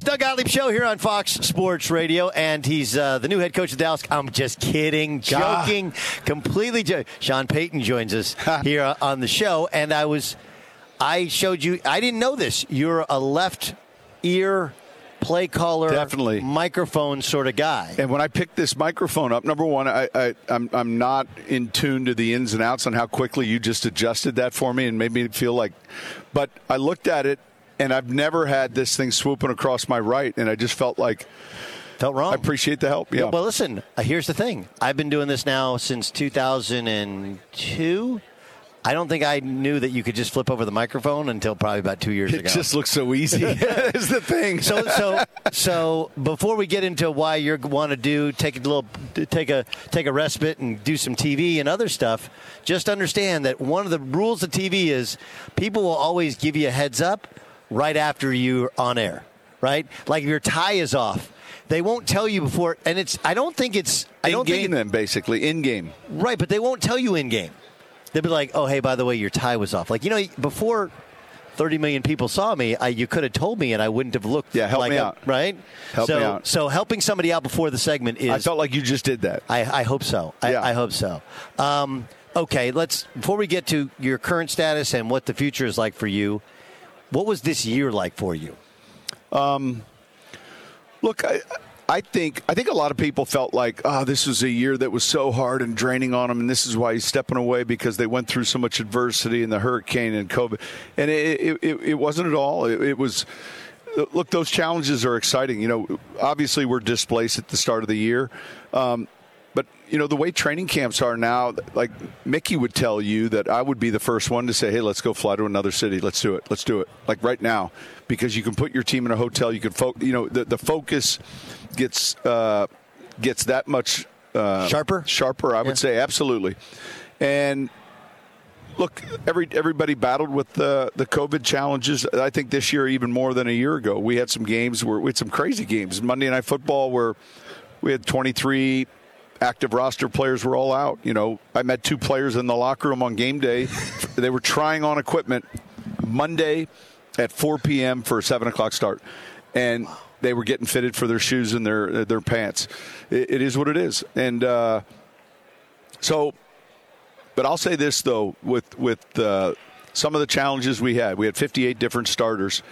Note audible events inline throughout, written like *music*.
Doug Gottlieb Show here on Fox Sports Radio, and he's uh, the new head coach of Dallas. I'm just kidding, joking, completely joking. Sean Payton joins us here on the show, and I was, I showed you, I didn't know this. You're a left ear play caller, Definitely. microphone sort of guy. And when I picked this microphone up, number one, I, I, I'm, I'm not in tune to the ins and outs on how quickly you just adjusted that for me and made me feel like. But I looked at it, and I've never had this thing swooping across my right, and I just felt like Felt wrong. I appreciate the help. Yeah. Well, listen, uh, here's the thing. I've been doing this now since 2002. I don't think I knew that you could just flip over the microphone until probably about two years it ago. It just looks so easy. *laughs* *laughs* is the thing. so so so before we get into why you want to do take a little take a take a respite and do some TV and other stuff, just understand that one of the rules of TV is people will always give you a heads up right after you're on air, right? Like if your tie is off. They won't tell you before, and it's. I don't think it's. I in don't game think it, then, basically in game. Right, but they won't tell you in game. They'll be like, "Oh, hey, by the way, your tie was off." Like you know, before 30 million people saw me, I, you could have told me, and I wouldn't have looked. Yeah, help like me a- out. right? Help so, me out. So helping somebody out before the segment is. I felt like you just did that. I, I hope so. I, Yeah. I hope so. Um, okay, let's before we get to your current status and what the future is like for you. What was this year like for you? Look, I, I think I think a lot of people felt like, oh, this was a year that was so hard and draining on them, and this is why he's stepping away because they went through so much adversity and the hurricane and COVID, and it it, it, wasn't at all. It, it was. Look, those challenges are exciting. You know, obviously we're displaced at the start of the year. Um, you know the way training camps are now, like Mickey would tell you that I would be the first one to say, "Hey, let's go fly to another city. Let's do it. Let's do it." Like right now, because you can put your team in a hotel. You can, fo- you know, the, the focus gets uh, gets that much uh, Sharper? Sharper, I Yeah. would say, absolutely. And look, every everybody battled with the the COVID challenges. I think this year even more than a year ago. We had some games where we had some crazy games. Monday Night Football where we had 23 active roster players were all out. You know, I met two players in the locker room on game day. *laughs* they were trying on equipment Monday at 4 p.m. for a 7 o'clock start, and they were getting fitted for their shoes and their their pants. It, it is what it is, and uh, so. But I'll say this though, with with uh, some of the challenges we had, we had 58 different starters,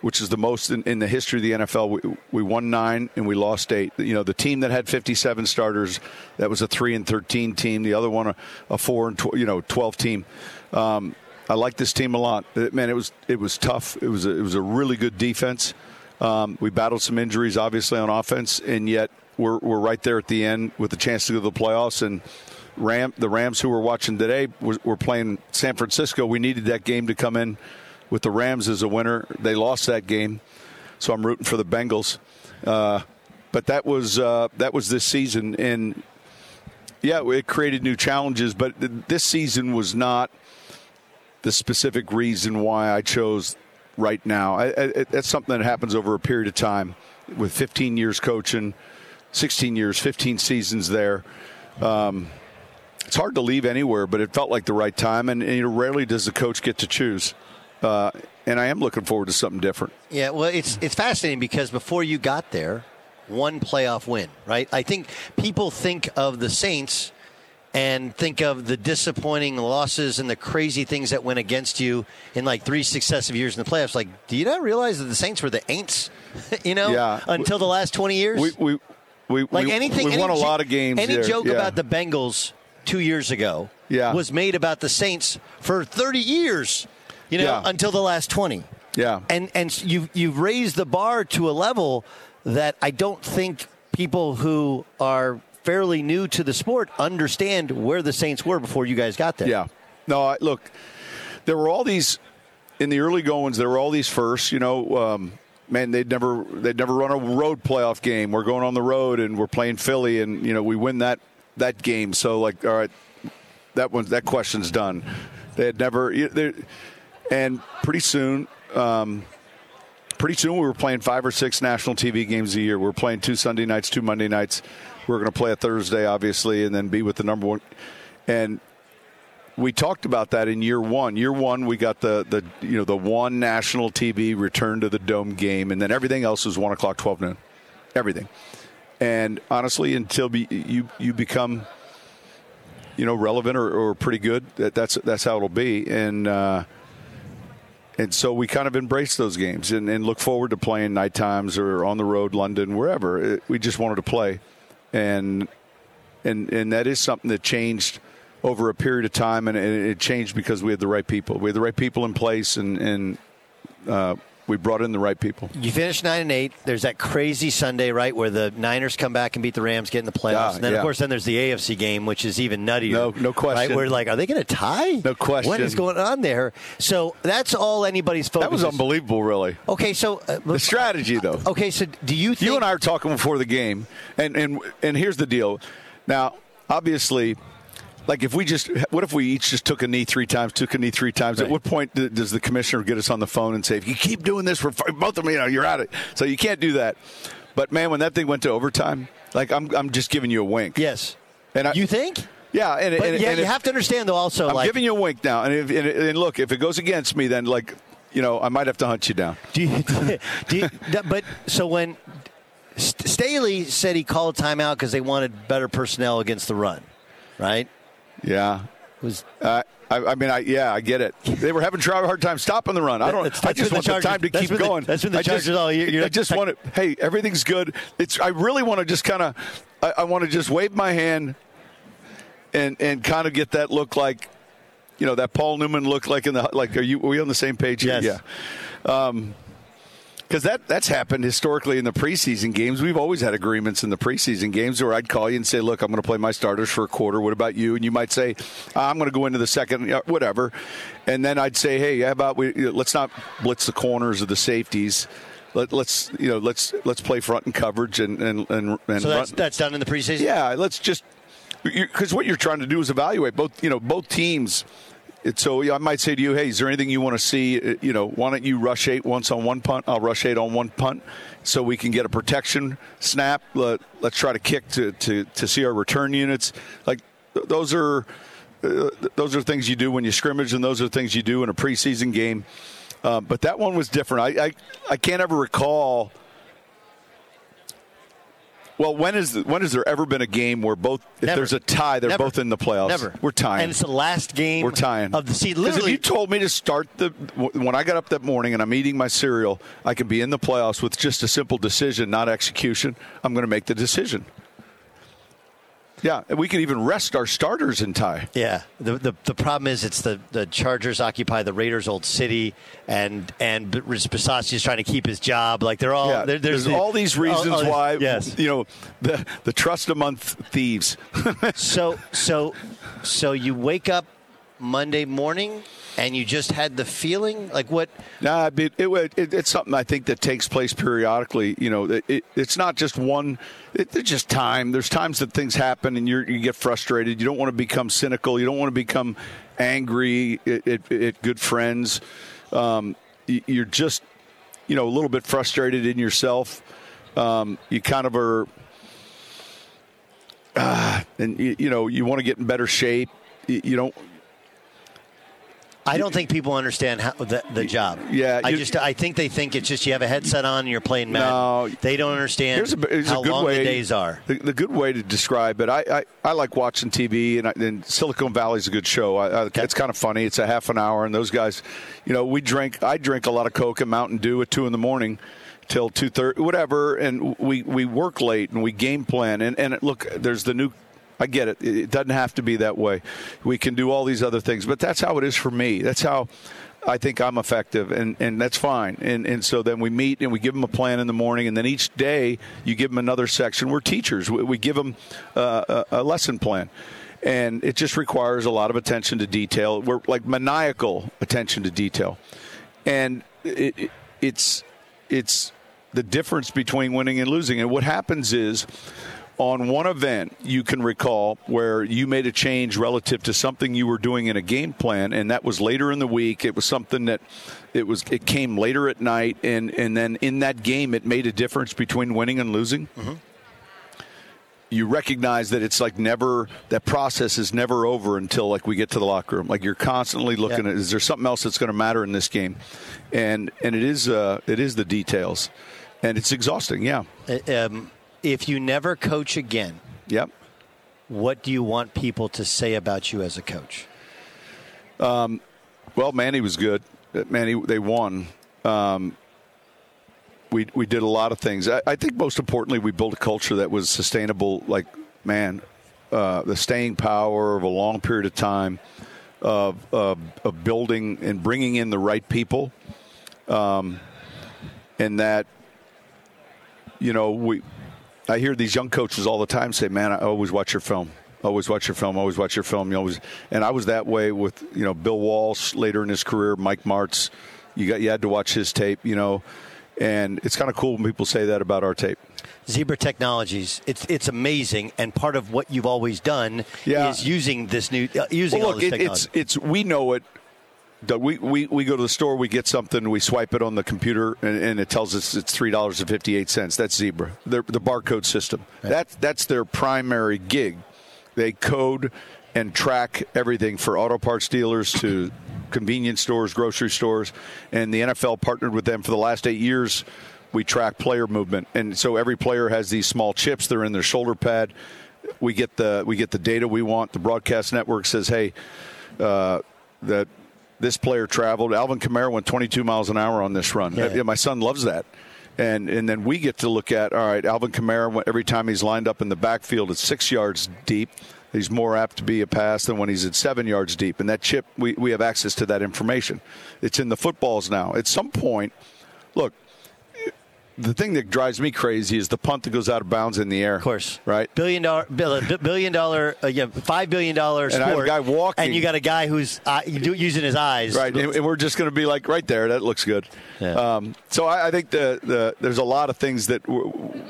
which is the most in, in the history of the NFL. We, we won nine and we lost eight. You know, the team that had 57 starters, that was a three and 13 team. The other one, a, a four and tw- you know 12 team. Um, I like this team a lot. It- man, it was it was tough. It was a, it was a really good defense. Um, we battled some injuries, obviously, on offense, and yet we're we're right there at the end with a chance to go to the playoffs. And Ram, the Rams, who we're watching today, was, were playing San Francisco. We needed that game to come in with the Rams as a winner. They lost that game, so I'm rooting for the Bengals. Uh, but that was uh, that was this season, and yeah, it created new challenges. But th- this season was not the specific reason why I chose right now. I, I, that's something that happens over a period of time. With 15 years coaching, 16 years, 15 seasons there. Um, it's hard to leave anywhere, but it felt like the right time. And, and you know, rarely does the coach get to choose. Uh, and I am looking forward to something different. Yeah, well, it's it's fascinating because before you got there, one playoff win, right? I think people think of the Saints and think of the disappointing losses and the crazy things that went against you in like three successive years in the playoffs. Like, do you not realize that the Saints were the Aints, *laughs* you know, Yeah. until the last twenty years? We, we, we, like we, anything, we any won a lot of games. Any there. joke Yeah. about the Bengals two years ago Yeah. was made about the Saints for thirty years, you know, Yeah. until the last twenty Yeah. and and you've you've raised the bar to a level that I don't think people who are fairly new to the sport understand where the Saints were before you guys got there. Yeah. No, I, look, there were all these in the early goings. There were all these firsts. You know, um, man, they'd never they'd never run a road playoff game. We're going on the road and we're playing Philly, and you know we win that that game. So like, all right, that one that question's done. They had never, and pretty soon. Um, pretty soon we were playing five or six national TV games a year. We are playing two Sunday nights, two Monday nights. We are going to play a Thursday, obviously, and then be with the number one. And we talked about that in year one. Year one, we got the the you know the one national TV return to the dome game, and then everything else was one o'clock, twelve noon, everything. And honestly, until be, you you become you know relevant or, or pretty good, that, that's that's how it'll be. And uh, and so we kind of embrace those games and, and, look forward to playing night times or on the road, London, wherever. we just wanted to play, and and and that is something that changed over a period of time, and it changed because we had the right people. We had the right people in place, and and uh, we brought in the right people. You finished nine and eight. There's that crazy Sunday, right, where the Niners come back and beat the Rams, get in the playoffs. Yeah, and then, yeah. of course, then there's the AFC game, which is even nuttier. No, no question. Right? We're like, are they going to tie? No question. What is going on there? So that's all anybody's focus. That was unbelievable, really. Okay, so uh, the strategy, though. Okay, so do you? Think- you and I are talking before the game, and and and here's the deal. Now, obviously like if we just what if we each just took a knee three times took a knee three times right. at what point does the commissioner get us on the phone and say if you keep doing this for both of them you know you're out of it so you can't do that but man when that thing went to overtime like i'm, I'm just giving you a wink yes and I, you think yeah, and, but and, yeah, and you if, have to understand though. Also, I'm like, giving you a wink now, and, if, and, and, look, if it goes against me, then like, you know, I might have to hunt you down. Do you, *laughs* do you, but so when Staley said he called timeout because they wanted better personnel against the run, right? Yeah. Was uh, I, I, mean, I, yeah, I get it. They were having a hard time stopping the run. I don't. That's, I just want the, Chargers, the time to keep going. The, that's been the Chargers just, all year. I just want to. Hey, everything's good. It's. I really want to just kind of. I, I want to just wave my hand, and and kind of get that look like, you know, that Paul Newman look like in the like. Are you? Are we on the same page? Yes. Yeah. Um, because that that's happened historically in the preseason games. We've always had agreements in the preseason games where I'd call you and say, "Look, I'm going to play my starters for a quarter. What about you?" And you might say, "I'm going to go into the second, whatever." And then I'd say, "Hey, how about we? Let's not blitz the corners of the safeties." Let, us you know let's let's play front and coverage and and and, and so that's, that's done in the preseason. Yeah, let's just because what you're trying to do is evaluate both you know both teams so I might say to you, hey, is there anything you want to see? Uh, you know, why don't you rush eight once on one punt? I'll rush eight on one punt so we can get a protection snap. Let, us try to kick to, to, to see our return units. Like those are uh, those are things you do when you scrimmage, and those are things you do in a preseason game. Uh, but that one was different. I, I I can't ever recall well, when is when has there ever been a game where both if Never. there's a tie, they're Never. both in the playoffs? Never. We're tying. And it's the last game. We're tying of the season. Because if you told me to start the when I got up that morning and I'm eating my cereal, I can be in the playoffs with just a simple decision, not execution. I'm going to make the decision. Yeah, we could even rest our starters in tie. Yeah, the, the the problem is it's the, the Chargers occupy the Raiders' old city, and and Bisaccia is trying to keep his job. Like they're all yeah, there's, there's the, all these oh, oh, reasons all, all why. Yes, you know the the trust among thieves. so so so you wake up Monday morning and you just had the feeling? Like what? Nah it, it, it, it's something i think that takes place periodically. You know it's not just one it's just time. There's times that things happen and you get frustrated. You don't want to become cynical. You don't want to become angry at good friends. Um, you're just you know a little bit frustrated in yourself. Um, you kind of are uh, and you, you know you want to get in better shape. You don't I don't think people understand how the, the job. Yeah, I just I think they think it's just you have a headset on and you're playing Madden. No, they don't understand here's a, here's how a good long way, the days are. The, the, good way to describe it, I, I, I like watching TV, and, I, and Silicon Valley's a good show. I, okay. It's kind of funny. It's a half an hour, and those guys, you know, we drink. I drink a lot of Coke and Mountain Dew at two in the morning till two thirty, whatever, and we we work late and we game plan. And and look, there's the new I get it. It doesn't have to be that way. We can do all these other things, but that's how it is for me. That's how I think I'm effective, and, and that's fine. And and so then we meet and we give them a plan in the morning, and then each day you give them another section. We're teachers. We, we give them uh, a, a lesson plan and it just requires a lot of attention to detail. We're like maniacal attention to detail, and it, it, it's it's the difference between winning and losing. And what happens is on one event you can recall where you made a change relative to something you were doing in a game plan and that was later in the week. It was something that it was it came later at night and and then in that game it made a difference between winning and losing. Mm-hmm. you recognize that it's like never that process is never over until like we get to the locker room. Like you're constantly looking yeah. at is there something else that's going to matter in this game? And and it is uh it is the details. And it's exhausting yeah. Um, if you never coach again, yep. What do you want people to say about you as a coach? Um, well, Manny was good. Manny, they won. Um, we we did a lot of things. I, I, think most importantly, we built a culture that was sustainable. Like, man, uh, the staying power of a long period of time of, of, of building and bringing in the right people, um, and that you know we I hear these young coaches all the time say, "Man, I always watch your film. Always watch your film. Always watch your film." You always, and I was that way with you know Bill Walsh later in his career, Mike Martz. You got you had to watch his tape, you know, and it's kind of cool when people say that about our tape. Zebra Technologies, it's it's amazing, and part of what you've always done yeah. is using this new uh, using well, look, all this it, it's it's we know it we, we, we go to the store, we get something, we swipe it on the computer, and, and it tells us it's three dollars and fifty eight cents. That's Zebra, the, the barcode system. Right. That that's their primary gig. They code and track everything for auto parts dealers to convenience stores, grocery stores, and the NFL partnered with them for the last eight years. We track player movement, and so every player has these small chips. They're in their shoulder pad. We get the we get the data we want. The broadcast network says, "Hey, uh, that this player traveled. Alvin Kamara went 22 miles an hour on this run. Yeah. My son loves that. And, and then we get to look at all right. Alvin Kamara, every time he's lined up in the backfield, it's six yards deep. He's more apt to be a pass than when he's at seven yards deep. And that chip, we, we have access to that information. It's in the footballs now. At some point, look, the thing that drives me crazy is the punt that goes out of bounds in the air. Of course, right? Billion dollar, billion dollar, uh, yeah, five billion dollar sport. And a guy walking, and you got a guy who's uh, using his eyes, right? And, and we're just going to be like, right there, that looks good. Yeah. Um, so I, I, think the, the there's a lot of things that we're,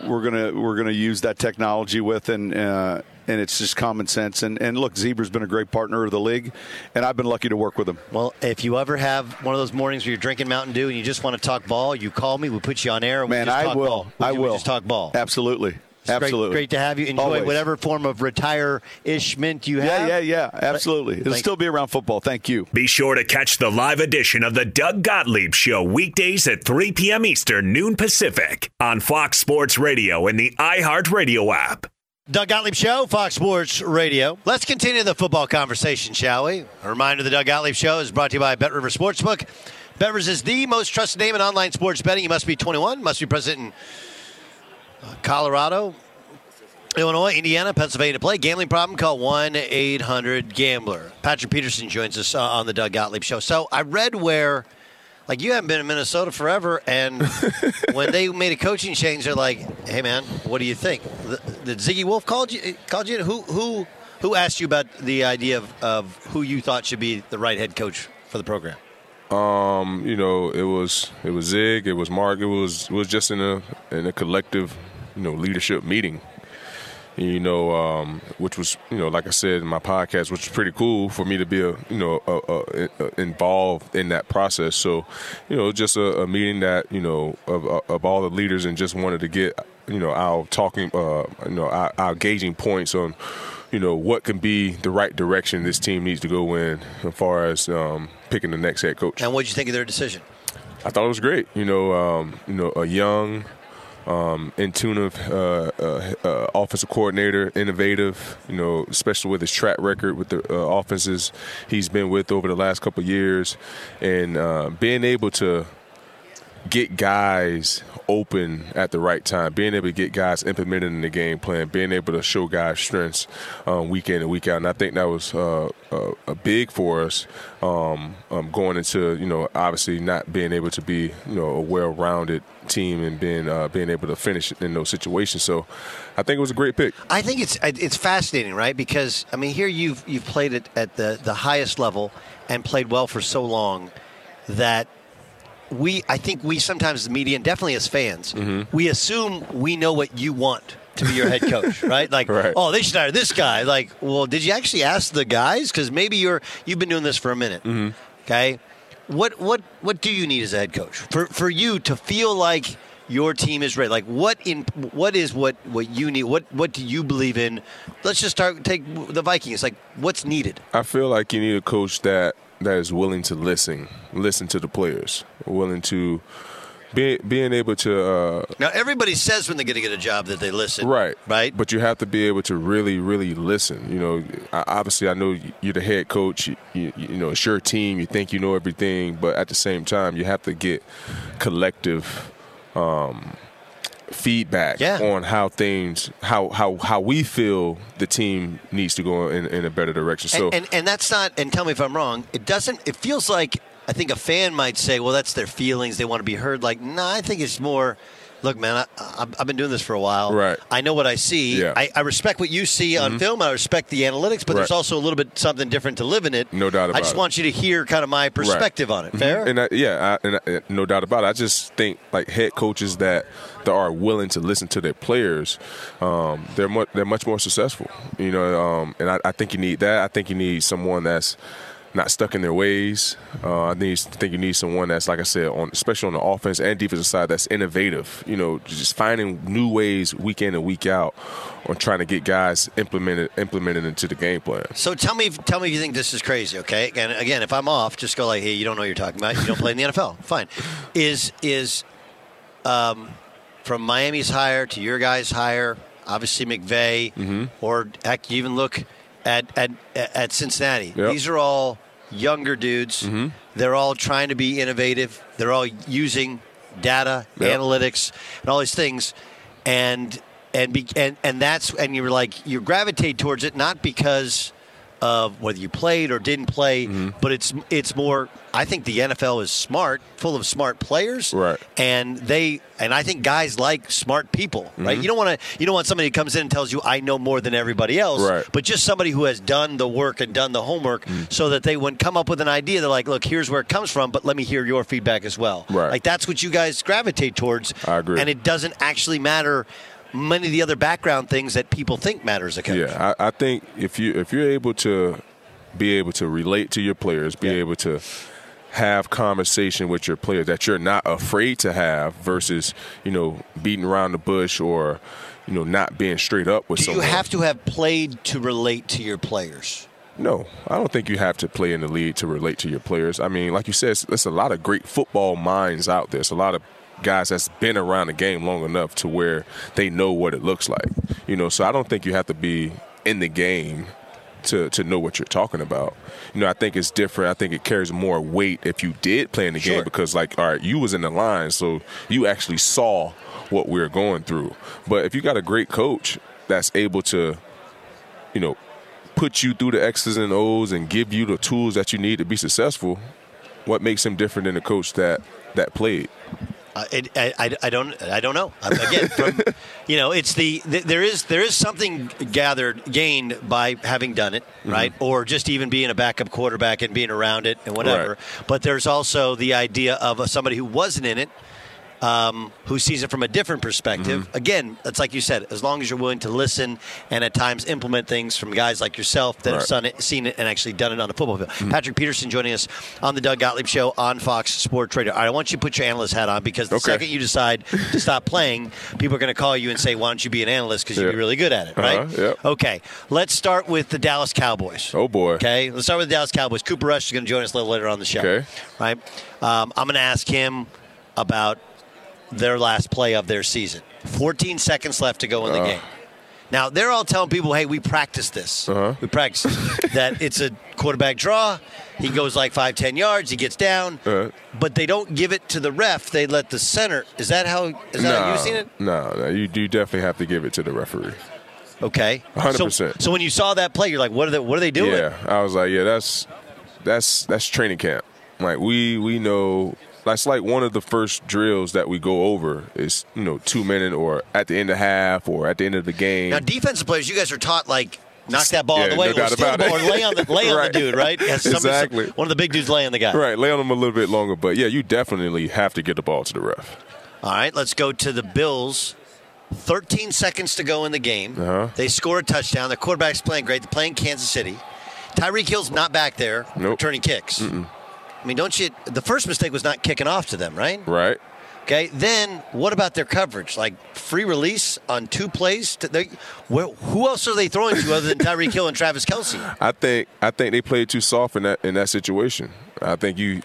we're gonna we're gonna use that technology with, and uh, and it's just common sense. And, and look, Zebra's been a great partner of the league, and I've been lucky to work with them. Well, if you ever have one of those mornings where you're drinking Mountain Dew and you just want to talk ball, you call me. We put you on air. Man, I will. I will. just talk ball. Absolutely. It's Absolutely. Great, great, to have you. Enjoy Always. whatever form of retire-ishment you have. Yeah, yeah, yeah. Absolutely. It'll still be around football. Thank you. Be sure to catch the live edition of the Doug Gottlieb Show weekdays at 3 p.m. Eastern, noon Pacific on Fox Sports Radio and the iHeartRadio app. Doug Gottlieb Show, Fox Sports Radio. Let's continue the football conversation, shall we? A reminder the Doug Gottlieb Show is brought to you by Bet River Sportsbook. BetRivers is the most trusted name in online sports betting. You must be 21, must be present in uh, Colorado, Illinois, Indiana, Pennsylvania to play. Gambling problem? Call 1 800 Gambler. Patrick Peterson joins us uh, on the Doug Gottlieb Show. So I read where like you haven't been in Minnesota forever, and *laughs* when they made a coaching change, they're like, "Hey, man, what do you think?" Did Zygi Wilf called you? Called you? Who who who asked you about the idea of, of who you thought should be the right head coach for the program? Um, you know, it was it was Zig, it was Mark, it was it was just in a in a collective, you know, leadership meeting you know, um, which was, you know, like I said in my podcast, which was pretty cool for me to be, a, you know, a, a, involved in that process. So, you know, just a, meeting that, you know, of, of all the leaders and just wanted to get, you know, our talking, uh, you know, our, our gauging points on, you know, what can be the right direction this team needs to go in as far as um, picking the next head coach. And what did you think of their decision? I thought it was great. You know, um, you know, a young, um, intuitive uh, uh, uh, offensive coordinator, innovative, you know, especially with his track record with the uh, offenses he's been with over the last couple years, and uh, being able to get guys open at the right time, being able to get guys implemented in the game plan, being able to show guys strengths um, week in and week out. And I think that was uh, uh, big for us um, um, going into, you know, obviously not being able to be, you know, a well-rounded team and being uh, being able to finish in those situations. So I think it was a great pick. I think it's it's fascinating, right? Because I mean, here you've you've played it at the the highest level and played well for so long that we I think we sometimes the media and definitely as fans Mm-hmm. we assume we know what you want to be your head coach, *laughs* right? Like, Right. oh, they should hire this guy. Like, well, did you actually ask the guys? Because maybe you're you've been doing this for a minute. Mm-hmm. Okay, what what what do you need as a head coach for for you to feel like your team is ready? Like, what in what is what what you need? What what do you believe in? Let's just start take the Vikings. Like, what's needed? I feel like you need a coach that that is willing to listen, listen to the players, willing to be, being able to uh, Now, everybody says when they're going to get a job that they listen. right, Right. But you have to be able to really, really listen. You know, obviously, I know you're the head coach. You, you, you know, it's your team. You think you know everything, but at the same time, you have to get collective. Um, feedback Yeah. on how things how how how we feel the team needs to go in, in a better direction so and, and and that's not. And tell me if I'm wrong. It doesn't. It feels like I think a fan might say, "Well, that's their feelings. They want to be heard." Like, no, I think it's more. Look, man, I, I've been doing this for a while. Right. I know what I see. Yeah. Mm-hmm. I, I respect what you see on film. I respect the analytics, but there's also a little bit something different to live in it. No doubt I just it. want you to hear kind of my perspective on it. Fair. And I, yeah, I, and I, no doubt about it. I just think like head coaches that that are willing to listen to their players, um, they're much they're much more successful. You know, um, and I, I think you need that. I think you need someone that's not stuck in their ways. Uh, I think, think you need someone that's, like I said, on especially on the offense and defensive side, that's innovative. You know, just finding new ways week in and week out on trying to get guys implemented implemented into the game plan. So tell me, tell me if you think this is crazy, okay? And again, if I'm off, just go like, "Hey, you don't know what you're talking about. You don't play in the NFL. Fine." Is is um, from Miami's hire to your guys' hire, obviously McVay, Mm-hmm. or heck, you even look at at at Cincinnati. Yep. Mm-hmm. These are all younger dudes. They're all trying to be innovative. They're all using data, Yep. analytics, and all these things, and and be, and and that's and you're like you gravitate towards it not because of whether you played or didn't play, Mm-hmm. but it's it's more. I think the NFL is smart, full of smart players, Right. And they and I think guys like smart people, right? Mm-hmm. You don't want to you don't want somebody who comes in and tells you I know more than everybody else, Right. But just somebody who has done the work and done the homework, Mm. so that they would come up with an idea. They're like, look, here's where it comes from, but let me hear your feedback as well. Right. Like that's what you guys gravitate towards. I agree. And it doesn't actually matter many of the other background things that people think matters a coach. Yeah, I, I think if you if you're able to be able to relate to your players, be able to have conversation with your players that you're not afraid to have versus you know beating around the bush or you know not being straight up with Do you have to have played to relate to your players? No, I don't think you have to play in the league to relate to your players. I mean, like you said, there's a lot of great football minds out there. There's a lot of guys that's been around the game long enough to where they know what it looks like. You know, so I don't think you have to be in the game to to know what you're talking about. You know, I think it's different. I think it carries more weight if you did play in the Sure. game because like all right, you was in the line, so you actually saw what we were going through. But if you got a great coach that's able to you know, put you through the X's and O's and give you the tools that you need to be successful, what makes him different than the coach that that played? Uh, it, I, I, I don't I don't know. Again, from, *laughs* you know, it's the th- there is there is something gathered gained by having done it, Mm-hmm. right? Or just even being a backup quarterback and being around it and whatever. Right. But there's also the idea of uh, somebody who wasn't in it. Um, who sees it from a different perspective? Mm-hmm. Again, it's like you said. As long as you're willing to listen and at times implement things from guys like yourself that have Right. Mm-hmm. seen it, seen it and actually done it on the football field. Patrick Peterson joining us on the Doug Gottlieb Show on Fox Sports Radio. Right, I want you to put your analyst hat on because the Okay. second you decide to stop playing, people are going to call you and say, "Why don't you be an analyst? Because you'd be really good at it, right?" Uh-huh, yep. Okay, let's start with the Dallas Cowboys. Oh boy. Okay, let's start with the Dallas Cowboys. Cooper Rush is going to join us a little later on the show. Okay. Right. Um, I'm going to ask him about their last play of their season. 14 seconds left to go in the Uh. game. Now they're all telling people, "Hey, we practiced this. Uh-huh. We practiced *laughs* that it's a quarterback draw. He goes like five, ten yards. He gets down, Uh-huh. but they don't give it to the ref. They let the center. Is that how? Is that how you've seen it? No, no, you, you definitely have to give it to the referee. Okay, 100%. So, so when you saw that play, you're like, "What are they? What are they doing?" Yeah, I was like, yeah, that's that's that's training camp. Like we we know that's like one of the first drills that we go over is you know two minute or at the end of half or at the end of the game. Now, defensive players, you guys are taught like knock that ball Yeah, the way, no or doubt steal the ball, or lay on the lay on *laughs* Right. the dude, right? Yeah, somebody- Exactly. One of the big dudes laying the guy. Right, lay on them a little bit longer, but yeah, you definitely have to get the ball to the ref. All right, let's go to the Bills. 13 seconds to go in the game. Uh-huh. They score a touchdown. The quarterback's playing great. They're playing Kansas City. Tyreek Hill's not back there Nope. returning kicks. I mean, don't you? The first mistake was not kicking off to them, right? Right. Okay. Then what about their coverage? Like free release on two plays? To, they, who else are they throwing to other than *laughs* Tyreek Hill and Travis Kelce? I think I think they played too soft in that in that situation. I think you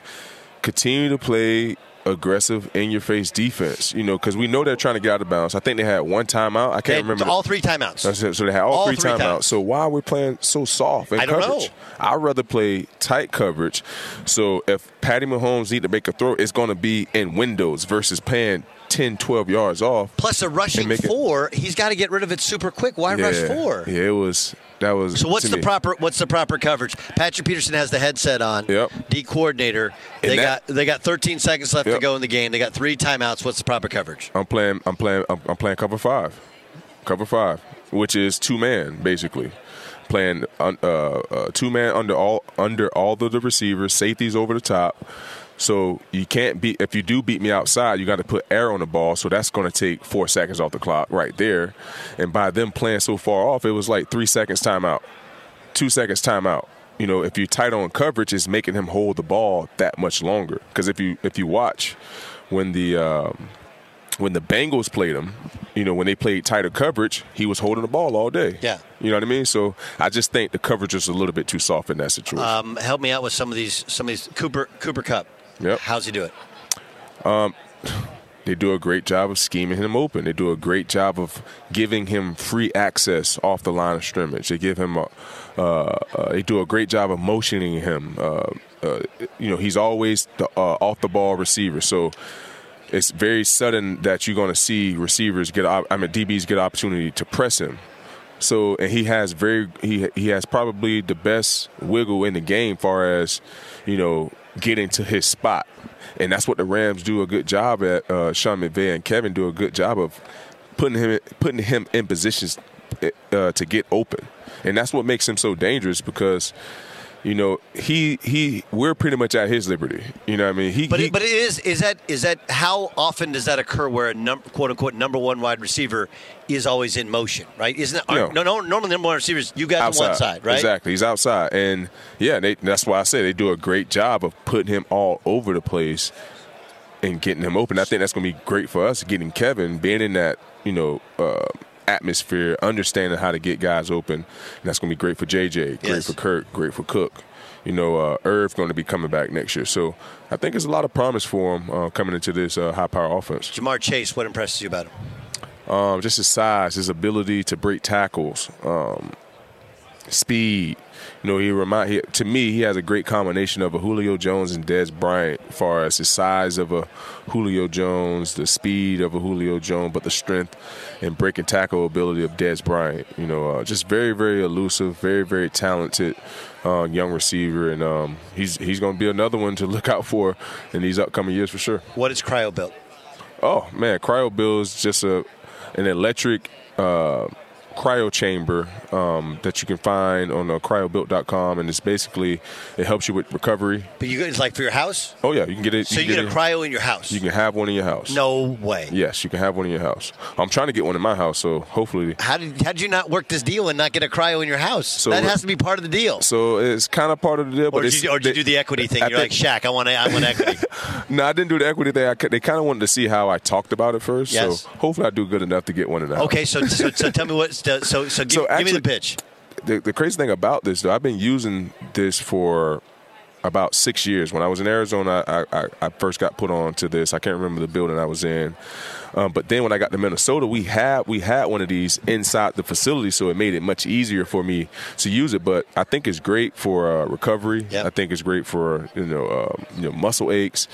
continue to play aggressive in your face defense. You know, because we know they're trying to get out of bounds. I think they had one timeout. I can't remember all three timeouts. So they had all, All three, three timeouts. So why are we playing so soft in I don't coverage? know. I'd rather play tight coverage. So if Patty Mahomes need to make a throw, it's going to be in windows versus paying 10, 12 yards off. Plus a rushing make it- four, he's got to get rid of it super quick. Why rush four? Yeah, it was. That was. So what's the me. proper what's the proper coverage? Patrick Peterson has the headset on. Yep. D coordinator. They that- got they got 13 seconds left to go in the game. They got three timeouts. What's the proper coverage? I'm playing. I'm playing. I'm, I'm playing cover five, cover five, which is two man basically, playing uh, uh, two man under all under all of the receivers, safeties over the top. So you can't beat if you do beat me outside, you got to put air on the ball. So that's going to take four seconds off the clock right there. And by them playing so far off, it was like three seconds timeout, two seconds timeout. You know, if you're tight on coverage, it's making him hold the ball that much longer. Because if you if you watch when the um, when the Bengals played him, you know, when they played tighter coverage, he was holding the ball all day. Yeah. You know what I mean? So I just think the coverage is a little bit too soft in that situation. Um, help me out with some of these some of these Cooper Cooper Kupp. Yep. How's he do it? *sighs* they do a great job of scheming him open. They do a great job of giving him free access off the line of scrimmage. They give him a, uh, uh, they do a great job of motioning him. Uh, uh, you know, he's always the uh, off the ball receiver. So it's very sudden that you're going to see receivers get. I mean, DBs get opportunity to press him. So and he has very he he has probably the best wiggle in the game, far as you know getting to his spot, and that's what the Rams do a good job at. Uh, Sean McVay and Kevin do a good job of putting him putting him in positions uh, to get open, and that's what makes him so dangerous because. You know, he he we're pretty much at his liberty. You know what I mean? He, But he it, but it is is that is that how often does that occur where a num, quote unquote number one wide receiver is always in motion, right? Isn't it? No. No, no. Normally, number one receivers, you guys outside. on one side, right? Exactly. He's outside, and yeah, they, that's why I say they do a great job of putting him all over the place and getting him open. I think that's going to be great for us, getting Kevin being in that you know uh, atmosphere, understanding how to get guys open. And that's going to be great for JJ, great Yes. for Kirk, great for Cook. You know, uh, Irv going to be coming back next year, so I think there's a lot of promise for him uh, coming into this uh, high power offense. Ja'Marr Chase, what impresses you about him? Um, just his size, his ability to break tackles, um, speed. You know, he remind he, to me he has a great combination of a Julio Jones and Dez Bryant, as far as the size of a Julio Jones, the speed of a Julio Jones, but the strength and breaking tackle ability of Dez Bryant. You know, uh, just very very elusive, very very talented uh, young receiver, and um, he's he's going to be another one to *laughs* look out for in these upcoming years for sure. What is CryoBuilt? Oh man, CryoBuilt is just a an electric uh, cryo chamber um, that you can find on uh, cryobuilt.com, and it's basically it helps you with recovery. But you it's like for your house, Oh yeah, you can get it. so you, can get a it- cryo in your house. You can have one in your house. no way. Yes, you can have one in your house. I'm trying to get one in my house, so hopefully. How did how did you not work this deal and not get a cryo in your house? So- that has to be part of the deal. So it's kind of part of the deal, but or did, you, or did you do the equity thing? I You're like think- Shaq. I want I want equity. *laughs* No, I didn't do the equity thing. I, they kind of wanted to see how I talked about it first. Yes. So hopefully I do good enough to get one in the house. okay, so, so so tell me what. So so, so, give, So give me the pitch. the, the crazy thing about this, though, I've been using this for about six years. When I was in Arizona, I, I, I first got put on to this. I can't remember the building I was in, um, but then when I got to Minnesota, we had we had one of these inside the facility, so it made it much easier for me to use it. But I think it's great for uh, recovery. Yep. I think it's great for you know uh, you know muscle aches,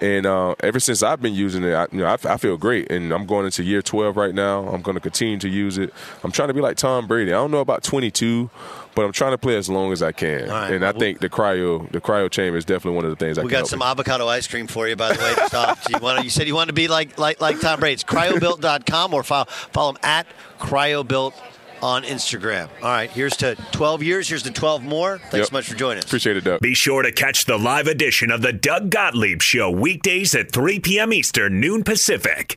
and uh, ever since I've been using it, I, you know I, I feel great. And I'm going into year 12 right now. I'm going to continue to use it. I'm trying to be like Tom Brady. I don't know about 22, but I'm trying to play as long as I can. All right. And I think the cryo the cryo chamber is definitely one of the things I We can got help some with. avocado ice cream for you, by the way. Stop. You, want you said you wanted to be like like like Tom Brady. It's cryobuilt.com or follow, follow him at cryobuilt on Instagram. All right, here's to 12 years. Here's to 12 more. Thanks Yep. so much for joining us. Appreciate it, Doug. Be sure to catch the live edition of the Doug Gottlieb Show weekdays at 3 p.m. Eastern, noon Pacific.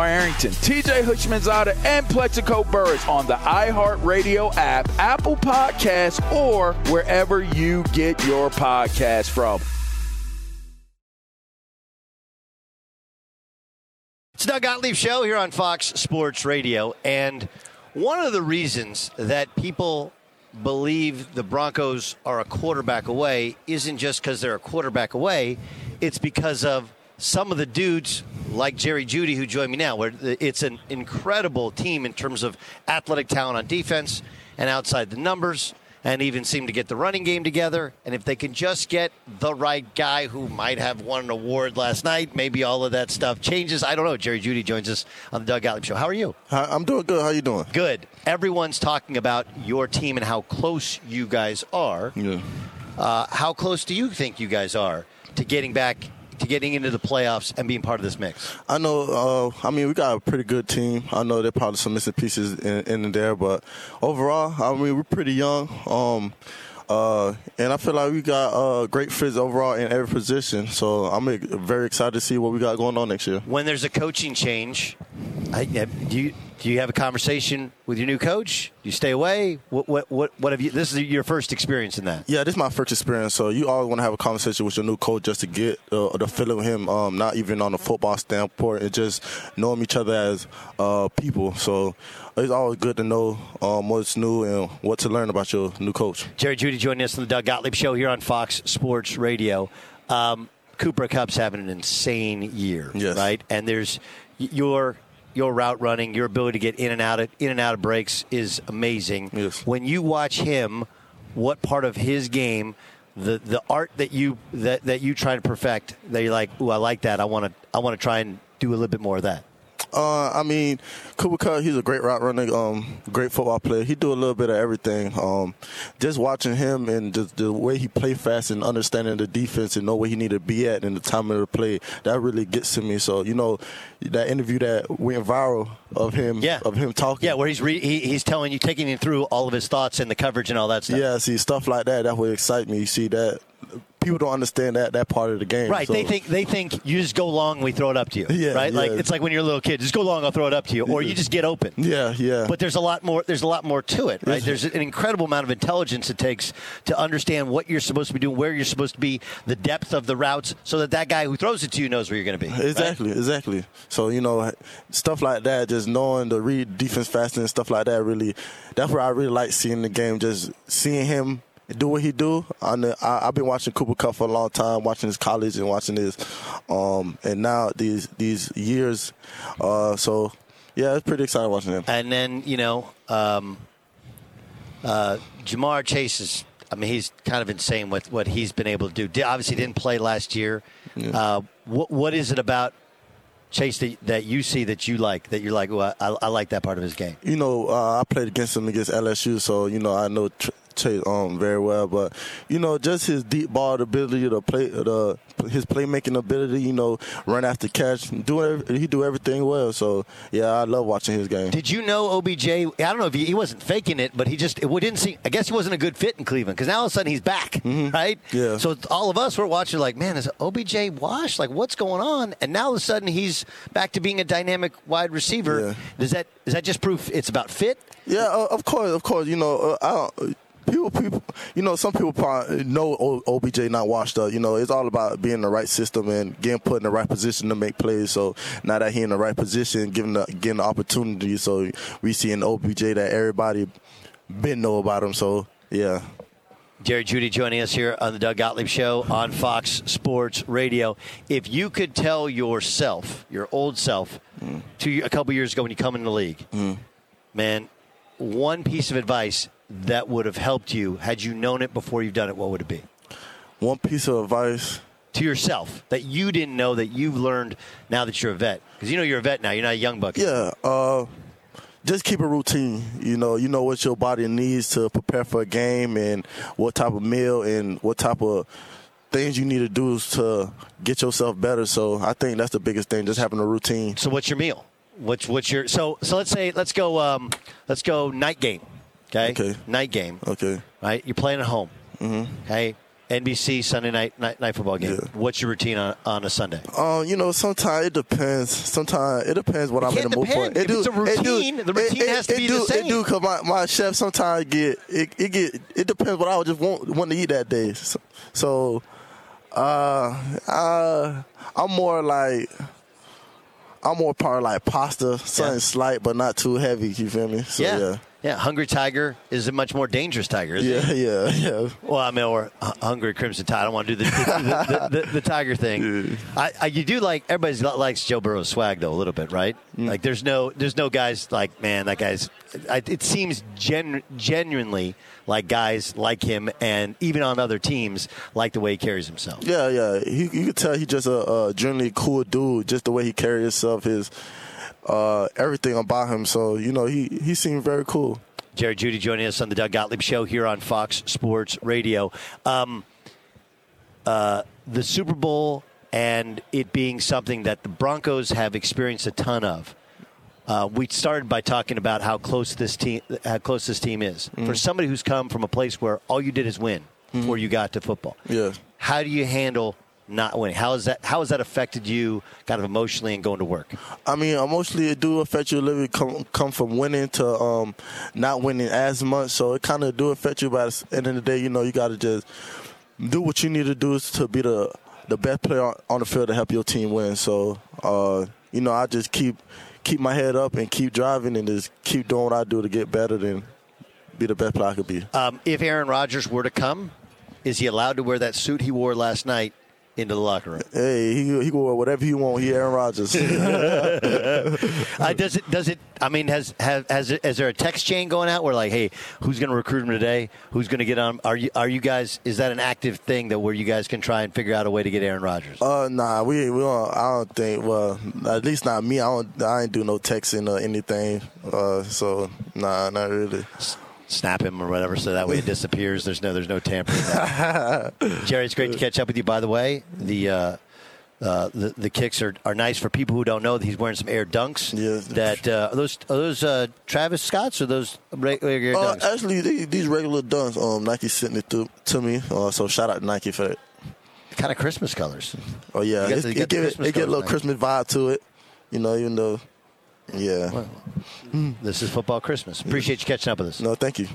Arrington, TJ Houshmandzadeh, and Plaxico Burress on the iHeartRadio app, Apple Podcasts, or wherever you get your podcast from. It's Doug Gottlieb Show here on Fox Sports Radio. And one of the reasons that people believe the Broncos are a quarterback away isn't just because they're a quarterback away, it's because of some of the dudes like Jerry Jeudy who joined me now, where it's an incredible team in terms of athletic talent on defense and outside the numbers and even seem to get the running game together. And if they can just get the right guy who might have won an award last night, maybe all of that stuff changes. I don't know. Jerry Jeudy joins us on the Doug Gottlieb Show. How are you? I'm doing good. How are you doing? Good. Everyone's talking about your team and how close you guys are. Yeah. Uh, how close do you think you guys are to getting back, to getting into the playoffs and being part of this mix? I know. Uh, I mean, we got a pretty good team. I know there probably some missing pieces in, in there, but overall, I mean, we're pretty young. Um, uh, and I feel like we got uh, great fits overall in every position. So I'm very excited to see what we got going on next year. When there's a coaching change, I, uh, do you do you have a conversation with your new coach? Do you stay away? What what what, what have you? This is your first experience in that. Yeah, this is my first experience. So you always want to have a conversation with your new coach just to get uh, the feeling of him, um, not even on a football standpoint, and just knowing each other as uh, people. So it's always good to know um, what's new and what to learn about your new coach. Jerry Jeudy joining us on the Doug Gottlieb Show here on Fox Sports Radio. Um, Cooper Kupp's having an insane year, Yes. right? And there's your your route running, your ability to get in and out of in and out of breaks is amazing. Yes. When you watch him, what part of his game, the the art that you that, that you try to perfect, that you're like, ooh, I like that. I want to I want to try and do a little bit more of that. Uh, I mean, Cooper Kupp, he's a great route runner, um, great football player. He do a little bit of everything. Um, just watching him and just the way he play fast and understanding the defense and know where he need to be at in the time of the play, that really gets to me. So you know, that interview that went viral of him, Yeah. of him talking, Yeah, where he's re- he, he's telling you, taking you through all of his thoughts and the coverage and all that stuff. yeah. See stuff like that. That would excite me. You see that people don't understand that that part of the game. Right. So- They think they think you just go long, we throw it up to you. Yeah, Right. Like it's like when you're a little kid, just go long, I'll throw it up to you, or you just get open. Yeah, yeah. But there's a lot more. There's a lot more to it, right? Yes. There's an incredible amount of intelligence it takes to understand what you're supposed to be doing, where you're supposed to be, the depth of the routes, so that that guy who throws it to you knows where you're going to be. right? Exactly, exactly. So you know, stuff like that, just knowing the read defense fast and stuff like that, really, that's where I really like seeing the game. Just seeing him do what he do. I, know- I I've been watching Cooper Kupp for a long time, watching his college and watching his, um, and now these these years. Uh, so yeah, it's pretty exciting watching him. And then you know, um, uh, Ja'Marr Chase is. I mean, he's kind of insane with what he's been able to do. Obviously, didn't play last year. Uh, what what is it about Chase that, that you see that you like that you're like, well, I, I like that part of his game. you know, uh, I played against him against LSU, so you know I know Tr- Chase um very well. But you know, just his deep ball ability, to play, the his playmaking ability, you know, run after catch, do he do everything well. So yeah, I love watching his game. Did you know OBJ? I don't know if he, he wasn't faking it, but he just it didn't seem. I guess he wasn't a good fit in Cleveland because now all of a sudden he's back, right? Yeah. So all of us were watching like, man, is OBJ washed? Like, what's going on? And now all of a sudden he's back to being a dynamic wide receiver. Yeah. Does that is that just proof it's about fit? Yeah, uh, of course, of course. You know, uh, I don't. People, people, you know, some people probably know OBJ not washed up. You know, it's all about being in the right system and getting put in the right position to make plays. So now that he in the right position, giving the getting the opportunity, so we see in OBJ that everybody been know about him. So yeah, Jerry Jeudy joining us here on the Doug Gottlieb Show on Fox Sports Radio. If you could tell yourself, your old self, mm. to a couple years ago when you come in the league, mm. man, one piece of advice that would have helped you had you known it before you've done it, what would it be? One piece of advice. To yourself that you didn't know that you've learned now that you're a vet. Because you know you're a vet now, you're not a young buck. Yeah. Uh, just keep a routine. You know, you know what your body needs to prepare for a game and what type of meal and what type of things you need to do to get yourself better. So I think that's the biggest thing, just having a routine. So what's your meal? What's what's your so so let's say let's go um, let's go night game. Okay. Okay. Night game. Okay. Right. You're playing at home. Mm-hmm. Okay. NBC Sunday night night, night football game. Yeah. What's your routine on, on a Sunday? Um, you know, sometimes it depends. Sometimes it depends what I'm in the mood for. depend. If it's a routine, the routine has to be do, the same. It do because my, my chef sometimes get it, it. get it depends what I would just want want to eat that day. So, so uh, uh, I'm more like. I'm more part of like pasta, something Yeah. slight but not too heavy. You feel me? So, yeah. yeah. Yeah. Hungry Tiger is a much more dangerous tiger, isn't Yeah, it? yeah, yeah. Well, I mean, or Hu- Hungry Crimson Tide. I don't want to do the, the, the, the, the tiger thing. I, I, you do like everybody likes Joe Burrow's swag though a little bit, right? Mm. Like there's no there's no guys like man that guy's. I, it seems gen, genuinely like guys like him, and even on other teams like the way he carries himself. Yeah, yeah. He, you can tell he's just a, a generally cool dude. Just the way he carries himself, his uh, everything about him. So you know, he he seemed very cool. Jerry Jeudy joining us on the Doug Gottlieb Show here on Fox Sports Radio. Um, uh, the Super Bowl and it being something that the Broncos have experienced a ton of. Uh, we started by talking about how close this team, how close this team is. For somebody who's come from a place where all you did is win before you got to football, Yeah. how do you handle not winning? How is that? How has that affected you, kind of emotionally, and going to work? I mean, emotionally, it do affect you a little bit. Come, come from winning to um, not winning as much, so it kind of do affect you. But at the end of the day, you know, you got to just do what you need to do to be the the best player on- the field to help your team win. So, uh, you know, I just keep keep my head up and keep driving and just keep doing what I do to get better and be the best player I could be. Um, if Aaron Rodgers were to come, is he allowed to wear that suit he wore last night into the locker room? Hey, he he can wear whatever he want. He Aaron Rodgers. *laughs* Uh, does it? Does it? I mean, has has has, it, is there a text chain going out where like, hey, who's going to recruit him today? Who's going to get on? Are you are you guys? Is that an active thing that where you guys can try and figure out a way to get Aaron Rodgers? Uh, nah, we we don't. I don't think. Well, at least not me. I don't. I ain't do no texting or anything. Uh, so nah, not really. Snap him or whatever, so that way it disappears. There's no there's no tampering. *laughs* Jerry, it's great to catch up with you. By the way, the. Uh, uh, the the kicks are, are nice for people who don't know that he's wearing some Air Dunks. Yes. That uh, are those are those uh, Travis Scotts or those regular Air Uh, Dunks? actually, they, these regular dunks, um, Nike sent it to, to me. Uh, so shout out to Nike for that. kind of Christmas colors. Oh yeah, You got it's- the- you it, the give, Christmas it get a little Christmas vibe to it. You know, even though, yeah. Hmm, this is football Christmas. Appreciate you catching up with us. No, thank you.